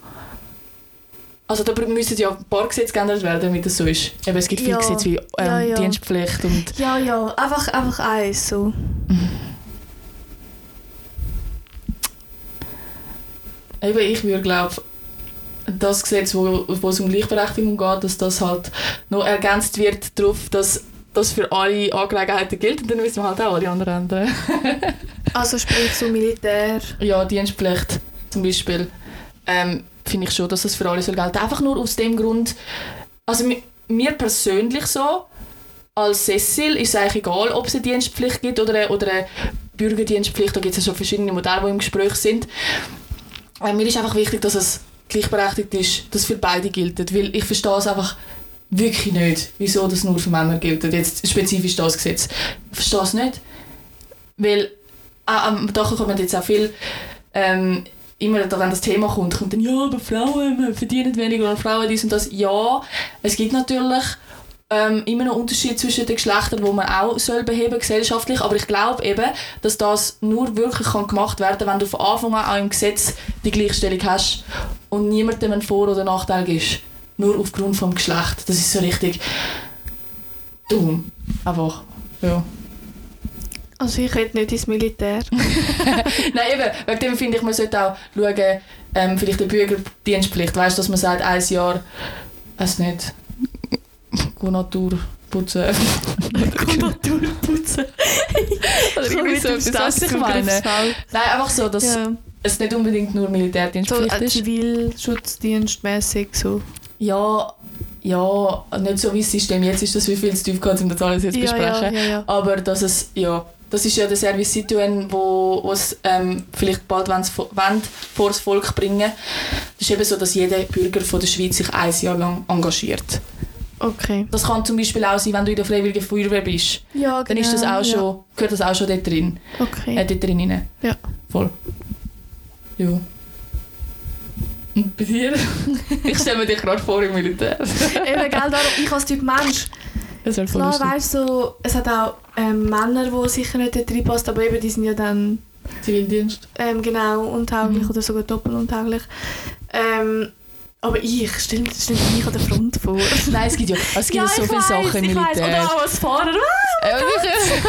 also da müssen ja ein paar Gesetze geändert werden, damit das so ist. Eben, es gibt viele Ja. Gesetze wie ähm, Ja, ja. Dienstpflicht und Ja, ja, einfach, einfach eins so. eben, ich würde glaube das Gesetz, wo, wo es um Gleichberechtigung geht, dass das halt noch ergänzt wird darauf, dass das für alle Angelegenheiten gilt, und dann müssen wir halt auch alle anderen ändern. Also sprich so Militär. ja, Dienstpflicht zum Beispiel, ähm, finde ich schon, dass das für alle soll gelten. Einfach nur aus dem Grund, also mi- mir persönlich so, als Cecil ist es eigentlich egal, ob es eine Dienstpflicht gibt oder eine, oder eine Bürgerdienstpflicht. Da gibt es ja schon verschiedene Modelle, die im Gespräch sind. Äh, mir ist einfach wichtig, dass es gleichberechtigt ist, dass es für beide gilt. Weil ich verstehe es einfach wirklich nicht, wieso das nur für Männer gilt. Jetzt spezifisch das Gesetz. Ich verstehe es nicht. Weil ah, am Dach kommt jetzt auch viel ähm, immer wenn das Thema kommt, kommt dann, ja, aber Frauen verdienen weniger und Frauen dies und das. Ja, es gibt natürlich ähm, immer noch Unterschied zwischen den Geschlechtern, wo man auch soll beheben gesellschaftlich, aber ich glaube eben, dass das nur wirklich kann gemacht werden wenn du von Anfang an auch im Gesetz die Gleichstellung hast und niemandem einen Vor- oder Nachteil gibst. Nur aufgrund vom Geschlecht. Das ist so richtig dumm. Einfach. Ja. Also ich will nicht ins Militär. Nein, eben, wegen dem finde ich, man sollte auch schauen, ähm, vielleicht eine Bürgerdienstpflicht, weißt du, dass man sagt, ein Jahr, weiß nicht, Go Natur putzen. Natur putzen. Oder irgendwie so etwas, was ich meine? Nein, einfach so, dass Ja. es nicht unbedingt nur So Militärdienstpflicht äh, ist. Zivilschutzdienstmäßig so. Ja, ja, nicht so wie das System jetzt ist, dass wir viel zu tief gehen, um das alles jetzt Ja, ja, besprechen. ja, ja. Aber dass es, ja, das ist ja der Service Citoyen, wo es ähm, vielleicht bald wollen, wollen, vor das Volk bringen. Das ist eben so, dass jeder Bürger von der Schweiz sich ein Jahr lang engagiert. Okay. Das kann zum Beispiel auch sein, wenn du in der Freiwilligen Feuerwehr bist. Ja, Dann ist das genau, auch schon, gehört das auch schon dort drin. Ja. Okay. Äh, dort drin rein. Ja. Voll. Ja. Und bei dir? ich stelle mir dich gerade vor im Militär. Eben, gell, darum, ich als Typ Mensch, Das wäre voll klar lustig. weißt du, so, es hat auch ähm, Männer, die sicher nicht dort reinpassen, aber eben, die sind ja dann Zivildienst. ähm, genau untauglich Mhm. oder sogar doppelt untauglich. Ähm, aber ich, stell, stell mich an der Front vor. Nein, es gibt ja, es gibt ja, so viele weiss, Sachen im ich weiss. Militär. Oder auch als Fahrer. Ja, wirklich.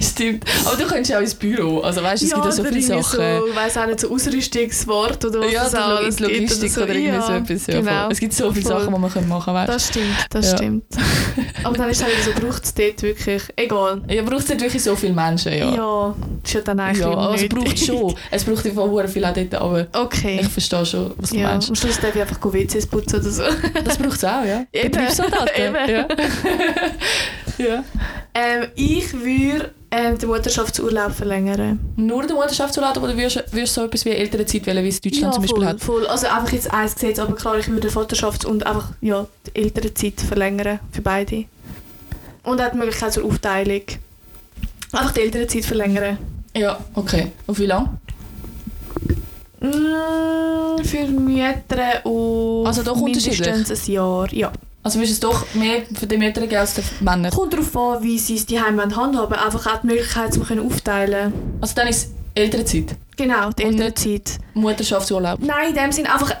Stimmt. Aber du könntest ja auch ins Büro. Also weißt du, es gibt ja so oder viele Sachen. So, ich weiss auch nicht, so Ausrüstungswort oder was ja, Log- alles Logistik so. oder irgendwie ja, so etwas. Ja, genau. voll. Es gibt so viele Voll. Sachen, die man können machen kann. Das stimmt, das Ja. stimmt. Aber dann ist es halt so, braucht es dort wirklich, egal. Ja, braucht es nicht wirklich so viele Menschen, ja. Ja, das ist ja dann eigentlich Ja, lieber aber es braucht schon. Es braucht einfach sehr viel auch dort, aber Okay. ich verstehe schon, was du ja, meinst. am Schluss darf ich einfach WCs putzen oder so. Das braucht es auch, ja. Eben. Betriebssoldaten. Eben. Ja. ja. Ähm, ich würde ähm, den Mutterschaftsurlaub verlängern. Nur den Mutterschaftsurlaub oder würdest du so etwas wie Elternzeit wählen, wie es Deutschland ja, zum Beispiel voll, hat? voll. Also einfach jetzt eins Gesetz, aber klar, ich würde Vaterschafts- und einfach ja, die Elternzeit verlängern für beide. Und auch die Möglichkeit zur Aufteilung. Einfach die Elternzeit verlängern. Ja, okay. Und wie lange? Mm, für Mütter und Also doch mindestens ein Jahr. Ja. Also du es doch mehr für die Mütter als die Männer? Kommt darauf an, wie sie es die handhaben. Einfach auch die Möglichkeit, zu können aufteilen. Also dann ist es Elternzeit, Genau, die Elternzeit. Mutterschaftsurlaub. Nein, in dem Sinne einfach.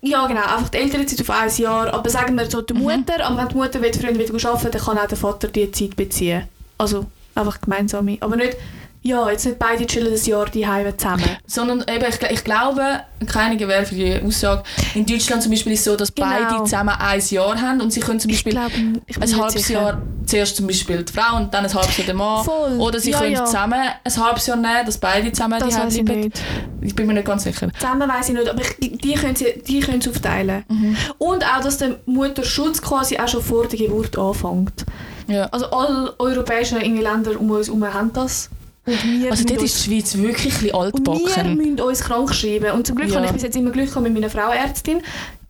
Ja, genau, einfach die Elternzeit auf ein Jahr. Aber sagen wir so, die Mhm. Mutter, aber wenn die Mutter will, früher wieder arbeiten dann kann auch der Vater die Zeit beziehen. Also einfach gemeinsame. Aber nicht, ja, jetzt nicht beide chillen das Jahr die Heime zusammen. Sondern eben, ich, ich glaube, keine Gewähr für die Aussage, in Deutschland zum Beispiel ist es so, dass Genau. beide zusammen ein Jahr haben und sie können zum Ich Beispiel ich bin ein nicht halbes sicher. Jahr zuerst zum Beispiel die Frau und dann ein halbes Jahr der Mann. Voll. Oder sie ja, können ja. zusammen ein halbes Jahr nehmen, dass beide zusammen Das die ich bleiben. nicht. Ich bin mir nicht ganz sicher. Zusammen weiß ich nicht, aber ich, die können sie, die können aufteilen. Mhm. Und auch, dass der Mutterschutz quasi auch schon vor der Geburt anfängt. Ja. Also alle europäischen Länder um uns herum haben das. Also dort ist die Schweiz wirklich ein bisschen Und wir altbacken. müssen uns krank schreiben. Und zum Glück Ja. habe ich bis jetzt immer Glück gehabt mit meiner Frauenärztin.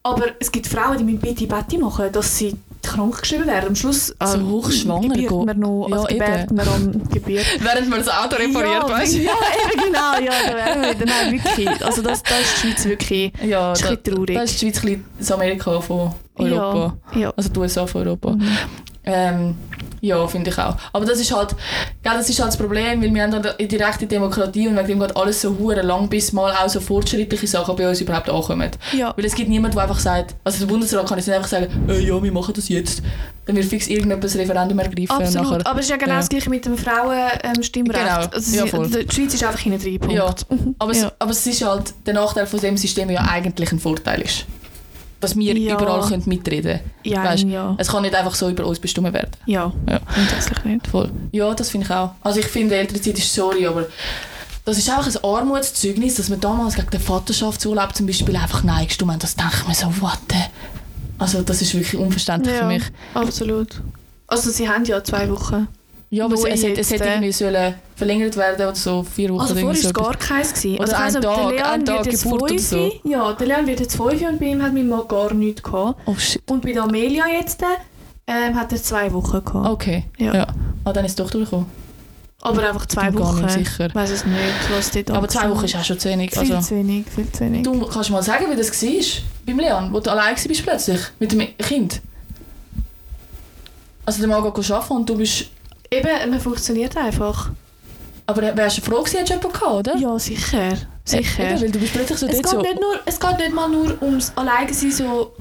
Aber es gibt Frauen, die müssen bitte Betti machen, dass sie krank geschrieben werden. Am Schluss So hochschwanger gebärt man noch, Ja, also gebärt man am Geburt. Während man das Auto repariert, ja, weißt du? Ja, eben genau. Ja, da wären wir wieder. Nein, wirklich. Also das, das ist die Schweiz wirklich Ja, das ist da, ein bisschen traurig. da ist die Schweiz ein bisschen das Amerika von Europa. Ja, ja. Also die USA von Europa. Mhm. Ähm, ja, finde ich auch. Aber das ist halt, gell, das ist halt das Problem, weil wir haben dann eine direkte Demokratie und wegen dem geht alles so hure lang, bis mal auch so fortschrittliche Sachen bei uns überhaupt ankommen. ja. Weil es gibt niemanden, der einfach sagt, also der Bundesrat kann jetzt nicht einfach sagen, äh, ja, wir machen das jetzt. Dann wird fix ein Referendum ergreifen. Absolut. Nachher. Aber es ist ja genau Ja. das gleiche mit dem Frauenstimmrecht. Genau. Also, Ja, voll. die Schweiz ist einfach hinten drin. Punkt. Ja, aber, Ja. Es, aber es ist halt der Nachteil von dem System ja eigentlich ein Vorteil ist. Dass wir Ja. überall können mitreden Ja, Weißt, ja. Es kann nicht einfach so über uns bestimmt werden. Ja, Ja. grundsätzlich nicht. Voll. Ja, das finde ich auch. Also ich finde, Elternzeit ist sorry, aber das ist einfach ein Armutszeugnis, dass man damals gegen den Vaterschaftsurlaub zum Beispiel einfach Nein gestimmt haben. Das denke ich mir so, what the? Also das ist wirklich unverständlich für Ja, mich. absolut. Also sie haben ja zwei Wochen. Ja, aber es, es, hätte- es hätte irgendwie sollen verlängert werden oder so, vier Wochen Also vorher war es gar keins. Gewesen. Oder ich ein Tag- der ein Tag Geburt oder so. Ja, der Leon wird jetzt fünf und bei ihm hat mein Mann gar nichts gehabt. Oh shit. Und bei der Amelia jetzt ähm, hat er zwei Wochen gehabt. Okay. Ja. Ja. Ah, dann ist es doch durchgekommen. Aber einfach zwei bin gar Wochen. nicht sicher. Ich weiß es nicht, was dort Aber zwei Wochen ist auch schon zu wenig. Viel Also, zu wenig, viel zu wenig. du kannst mal sagen, wie das war beim Leon, wo du allein warst plötzlich mit dem Kind. Also der Mann geht arbeiten und du bist... Eben, man funktioniert einfach. Aber wärst du froh gewesen, hättest du jemanden gehabt, oder? Ja, sicher. Sicher. Eben, weil du bist plötzlich so es, geht so... nicht nur, es geht nicht mal nur ums Alleinsein, so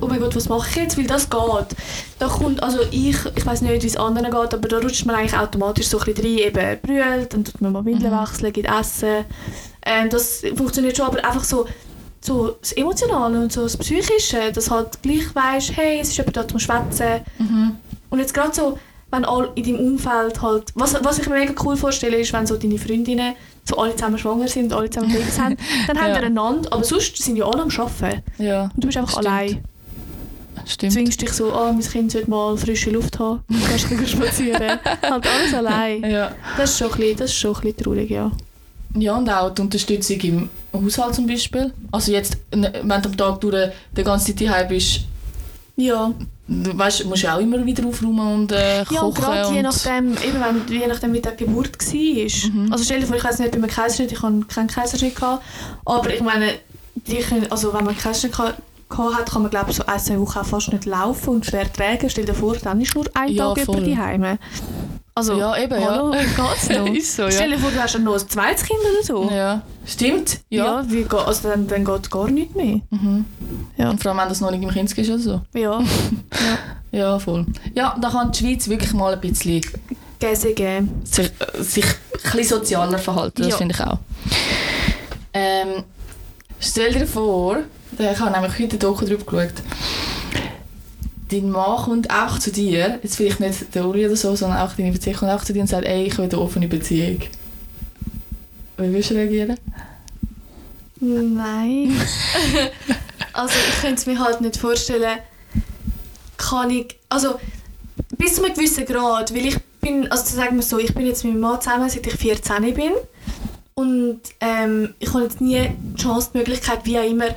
«Oh mein Gott, was mache ich jetzt?» Weil das geht. Da kommt, also ich, ich weiß nicht, wie es anderen geht, aber da rutscht man eigentlich automatisch so ein bisschen rein, eben brüllt, dann tut man mal Windeln Mhm. wechseln, gibt Essen. Ähm, das funktioniert schon, aber einfach so, so das Emotionale und so das Psychische, dass halt gleich weisst, hey, es ist jemand da zum Schwätzen. Mhm. Und jetzt gerade so, wenn all in deinem Umfeld halt, was, was ich mir mega cool vorstelle, ist, wenn so deine Freundinnen so alle zusammen schwanger sind und alle zusammen Babys haben, dann haben Ja. wir einander, aber sonst sind ja alle am Arbeiten. Ja, Und du bist einfach Stimmt. allein. stimmt. Zwingst dich so, oh, mein Kind sollte mal frische Luft haben. Du kannst ein spazieren. halt alles allein. Ja. Das ist schon ein bisschen, das ist schon ein bisschen traurig, ja. ja, und auch die Unterstützung im Haushalt zum Beispiel. Also jetzt, wenn du am Tag durch die ganze Zeit daheim bist, Ja, weißt, musst du auch immer wieder aufräumen und äh, kochen. ja und gerade je nachdem, eben wenn, je nachdem wie die Geburt war. Mhm. Also stell dir vor, ich weiß nicht bei einem Kaiserschnitt, ich habe keinen Kaiserschnitt gehabt, aber ich meine, die können, also wenn man einen Kaiserschnitt gehabt hat, kann man glaube ich so ein, zwei Wochen auch fast nicht laufen und schwer tragen. Stell dir vor, dann ist nur ein Ja, Tag voll. über die Heime. Also, Ja, eben, ja. hallo, geht's noch? ist so, Stell ja. dir vor, du hast dann noch ein zweites Kind oder so. Ja, stimmt. Ja. Ja, wie, geht- also dann, dann geht gar nichts mehr. Mhm. Ja. Und vor allem, wenn das noch nicht im Kind ist oder so. Ja, Ja, voll. Ja, da kann die Schweiz wirklich mal ein bisschen Gäse geben. sich, äh, sich ein bisschen sozialer verhalten, das Ja. finde ich auch. Ähm, stell dir vor, ich habe nämlich heute Doku drüber geschaut, dein Mann kommt auch zu dir, jetzt vielleicht nicht der Uri oder so, sondern auch deine Beziehung, kommt auch zu dir und sagt, ey, ich will eine offene Beziehung. Wie würdest du reagieren? Nein. also ich könnte es mir halt nicht vorstellen, kann ich, also bis zu einem gewissen Grad, weil ich bin, also sagen wir so, ich bin jetzt mit meinem Mann zusammen, seit ich 14 bin und ähm, ich habe jetzt nie die Chance, die Möglichkeit, wie auch immer,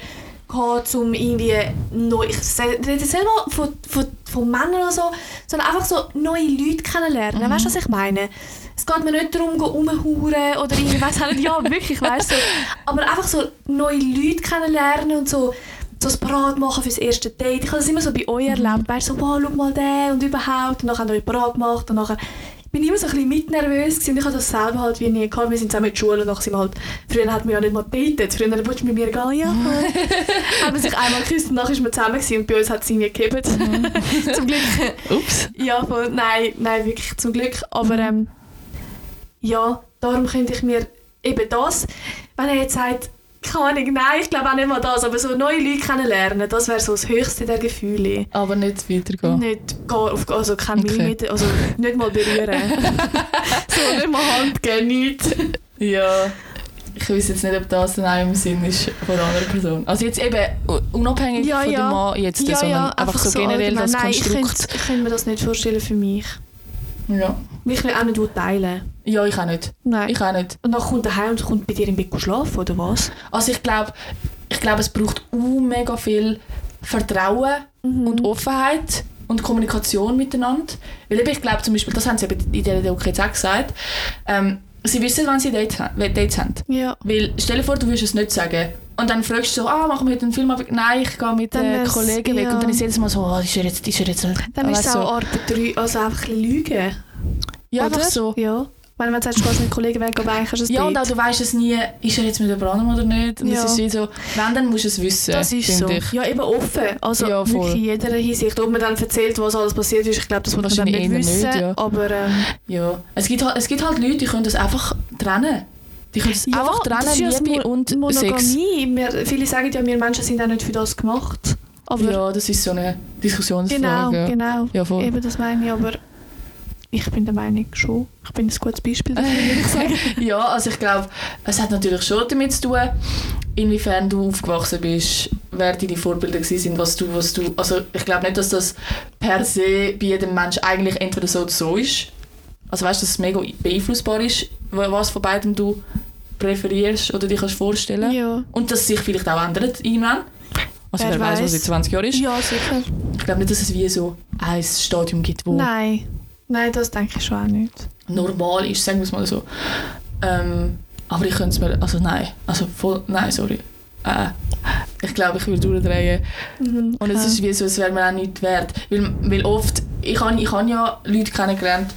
gehabt, um irgendwie neu, ich rede jetzt nicht mal von, von, von Männern oder so, sondern einfach so neue Leute kennenlernen, Mhm. weißt du, was ich meine? Es geht mir nicht darum, rumhuren oder irgendwie, weiss auch nicht, ja, wirklich, weißt du, so. aber einfach so neue Leute kennenlernen und so, so das Parat machen fürs erste Date. Ich habe das immer so bei euch erlebt, weißt du, so, wow, schau mal den und überhaupt, und dann haben wir euch parat gemacht und nachher bin immer so ein bisschen mitnervös gewesen. und ich habe das selber halt wie nie gehabt. Wir sind zusammen in der Schule und nachher sind wir halt, früher hat man ja nicht mal datet, früher wolltest du mit mir gehen, ja, haben wir sich einmal geküsst und nachher ist man zusammen gewesen und bei uns hat es nie gegeben. Zum Glück. Ups. Ja, voll, nein, nein, wirklich zum Glück. Aber ähm, ja, darum könnte ich mir eben das, wenn er jetzt sagt, keine Ahnung, nein, ich glaube auch nicht mal das, aber so neue Leute kennenlernen, das wäre so das höchste der Gefühle. Aber nicht weitergehen. Nicht also kein Okay. Millimeter, also nicht mal berühren. so, nicht mal Hand geben, nichts. Ja. Ich weiß jetzt nicht, ob das dann auch im Sinn ist von einer anderen Person. Also jetzt eben unabhängig Ja, von ja. dem Mann jetzt, Ja, sondern ja, einfach, so generell allgemein. das Nein, Konstrukt. könnte, ich könnte mir das nicht vorstellen für mich. Ja. Weil Ich will auch nicht teilen. ja, ich auch nicht. Nein. Ich auch nicht. und dann kommt er heim und kommt bei dir im Bett schlafen, oder was? Also ich glaube, ich glaube, es braucht uh, mega viel Vertrauen Mhm. und Offenheit und Kommunikation miteinander. Weil eben, ich glaube zum Beispiel, das haben sie eben in dieser Doku jetzt auch gesagt, ähm, sie wissen, wann sie Dates, Dates haben. Ja. Weil, stell dir vor, du würdest es nicht sagen. Und dann fragst du so, ah, machen wir heute einen Film? Nein, ich gehe mit den wär's- Kollegen weg. ja. Und dann ist jedes Mal so, oh, ist er jetzt, ist er jetzt... Dann ist es du, auch Art Betrü also einfach ein Lügen. Ja, oder? einfach so. Ja. Wenn du sagst, du gehst mit Kollegen weg, aber eigentlich hast du es Ja, und auch du weißt es nie, ist er jetzt mit jemand anderem oder nicht. Und Ja. das ist wie so, wenn, dann musst du es wissen, Das ist so. ich. Ja, eben offen. Also Ja, wirklich in jeder Hinsicht. Ob man dann erzählt, was alles passiert ist, ich glaube, das muss man dann nicht wissen. nicht, ja. Aber ähm, Ja. Es gibt, halt, es gibt halt Leute, die können das einfach trennen. Die können es ja, einfach trennen, ja Liebe Mo- und. Monogamie. Wir, viele sagen ja, wir Menschen sind auch nicht für das gemacht. Aber ja, das ist so eine genau, Diskussionsfrage. ja. genau. Ja, voll. Eben das meine ich, aber ich bin der Meinung schon. Ich bin ein gutes Beispiel dafür, würde ich sagen. Ja, also ich glaube, es hat natürlich schon damit zu tun, inwiefern du aufgewachsen bist, wer deine Vorbilder gewesen sind, was du, was du, also ich glaube nicht, dass das per se bei jedem Mensch eigentlich entweder so oder so ist. Also weißt du, dass es mega beeinflussbar ist, wa- was von beidem du präferierst oder dir kannst vorstellen. Ja. Und dass es sich vielleicht auch ändert irgendwann. Also Wer wer weiß, was in 20 Jahren ist. ja, sicher. Ich glaube nicht, dass es wie so ein Stadium gibt, wo Nein. Nein, das denke ich schon auch nicht. normal ist, sagen wir es mal so. Ähm, aber ich könnte es mir, also nein, also voll, nein, sorry. Äh, ich glaube, ich würde durchdrehen. Mhm, Und es ist wie so, es wäre mir auch nicht wert. Weil, weil oft, ich habe ich han ja Leute kennengelernt,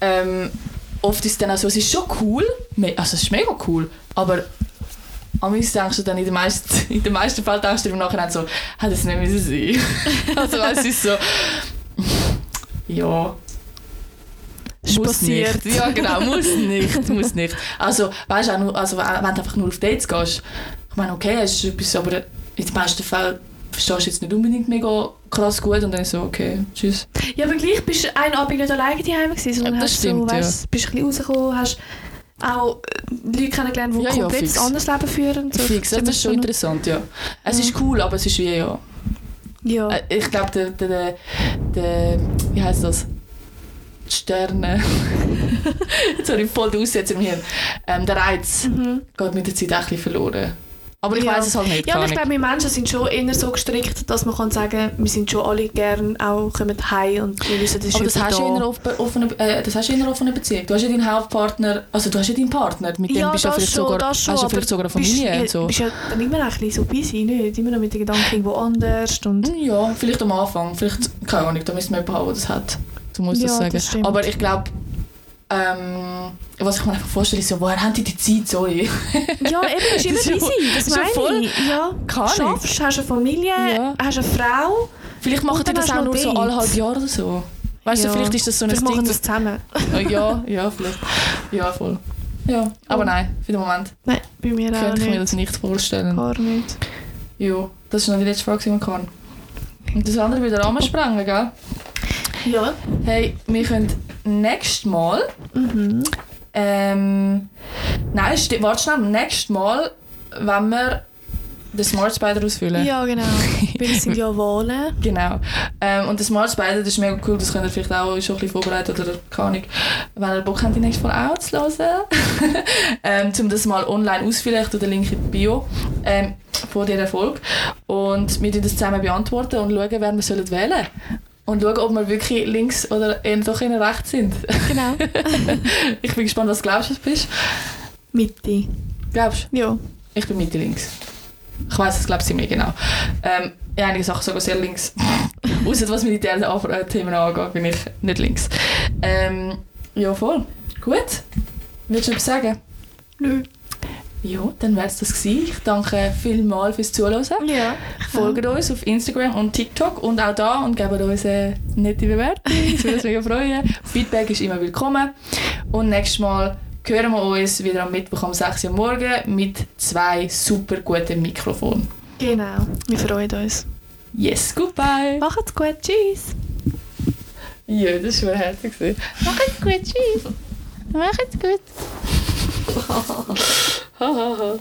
ähm, oft ist es dann auch so, es ist schon cool, also es ist mega cool, aber am meisten denkst du dann in den meisten, in den meisten Fällen denkst du im Nachhinein so, hätte es nicht müssen sein. also es ist so, ja, Ist muss passiert. nicht. Ja, genau, muss nicht, muss nicht. Also, weißt du, also, wenn du einfach nur auf Dates gehst, ich meine, okay, es ist etwas, aber in den meisten Fällen verstehst du jetzt nicht unbedingt mega krass gut und dann ist so, okay, tschüss. Ja, aber gleich bist du einen Abend nicht alleine daheim gewesen, sondern Ja, das hast stimmt, so, weißt, bist ein bisschen rausgekommen, hast auch äh, Leute kennengelernt, die Ja, ja, komplett ein anderes Leben führen. So, Fix, das ist schon interessant, ja. Es Ja. ist cool, aber es ist wie, ja. Ja. Äh, Ich glaube, der, der, der, wie heißt das? Die Sterne. Jetzt habe ich voll den Aussetzer im Hirn. Ähm, der Reiz Mhm. geht mit der Zeit auch ein bisschen verloren. Aber ich Ja. weiß es halt nicht. Ja, und ich glaube, wir Menschen sind schon eher so gestrickt, dass man kann sagen, wir sind schon alle gern auch kommen heim und wir wissen, das ist Aber das hast, du in da. einer offenen, äh, das hast du in einer offenen Beziehung. Du hast ja deinen Hauptpartner, also du hast ja deinen Partner, mit dem ja, bist du das vielleicht schon, sogar, das schon, hast du vielleicht sogar eine bist, Familie ja, und so. bist ja dann immer ein bisschen so busy, nicht? Immer noch mit den Gedanken irgendwo anders und... Hm, Ja, vielleicht am Anfang, vielleicht, keine Ahnung, da müsste man jemanden haben, der das hat. Du musst das Ja, sagen. das. Aber ich glaube, ähm, was ich mir einfach vorstelle, ist so, woher haben die die Zeit, sorry? Ja, eben, immer Das ist ja busy, voll- das das ist ja meine voll- ich. Ja, Ahnung. schaffst, hast eine Familie, Ja. hast eine Frau. Vielleicht machen die das auch du nur so alle halb Jahre oder so. Weißt du, Ja. vielleicht ist das so ein Vielleicht machen Ding. sie es zusammen. Äh, ja, ja, vielleicht. Ja, voll. Ja, aber Oh. nein, für den Moment Nein, bei mir auch könnte ich mir nicht. das nicht vorstellen. Gar nicht. Ja, das ist noch die letzte Frage, die man kann. Und das andere wieder Rahmen sprengen, gell? Ja. Hey, wir können nächstes Mal. Mhm. Ähm, nein, warte schnell, nächstes Mal, wenn wir den Smart Spider ausfüllen. Ja, genau. Weil es sind ja Wahlen. Genau. Ähm, und das Smart Spider, das ist mega cool, das könnt ihr vielleicht auch schon ein bisschen vorbereiten oder keine Ahnung, wenn ihr Bock habt, die nächste Folge auch zu hören. ähm, um das mal online ausfüllen, ich tue den Link in die Bio ähm, von dieser Folge. Und wir tun das zusammen beantworten und schauen, wer wir sollen wählen Und schauen, ob wir wirklich links oder eher doch eher rechts sind. Genau. ich bin gespannt, was du glaubst, was du bist. Mitte. Glaubst du? Ja. Ich bin Mitte links. Ich weiß es, glaube ich, ziemlich genau. Ähm, in einigen Sachen sogar sehr links. Außer was militäre äh, Themen angeht, bin ich nicht links. Ähm, ja, voll. Gut. Willst du etwas sagen? Nö. Ja, dann wäre es das gewesen. Ich danke vielmals fürs Zuhören. Ja. Folgt uns auf Instagram und TikTok und auch da und gebt uns eine nette Bewertung. Das würde uns mega freuen. Feedback ist immer willkommen. Und nächstes Mal hören wir uns wieder am Mittwoch um 6 Uhr morgen mit zwei super guten Mikrofonen. Genau. Wir freuen uns. Yes, goodbye! Macht's gut. Tschüss. Ja, das war herzig. Macht's gut, tschüss! Macht's gut! 好好好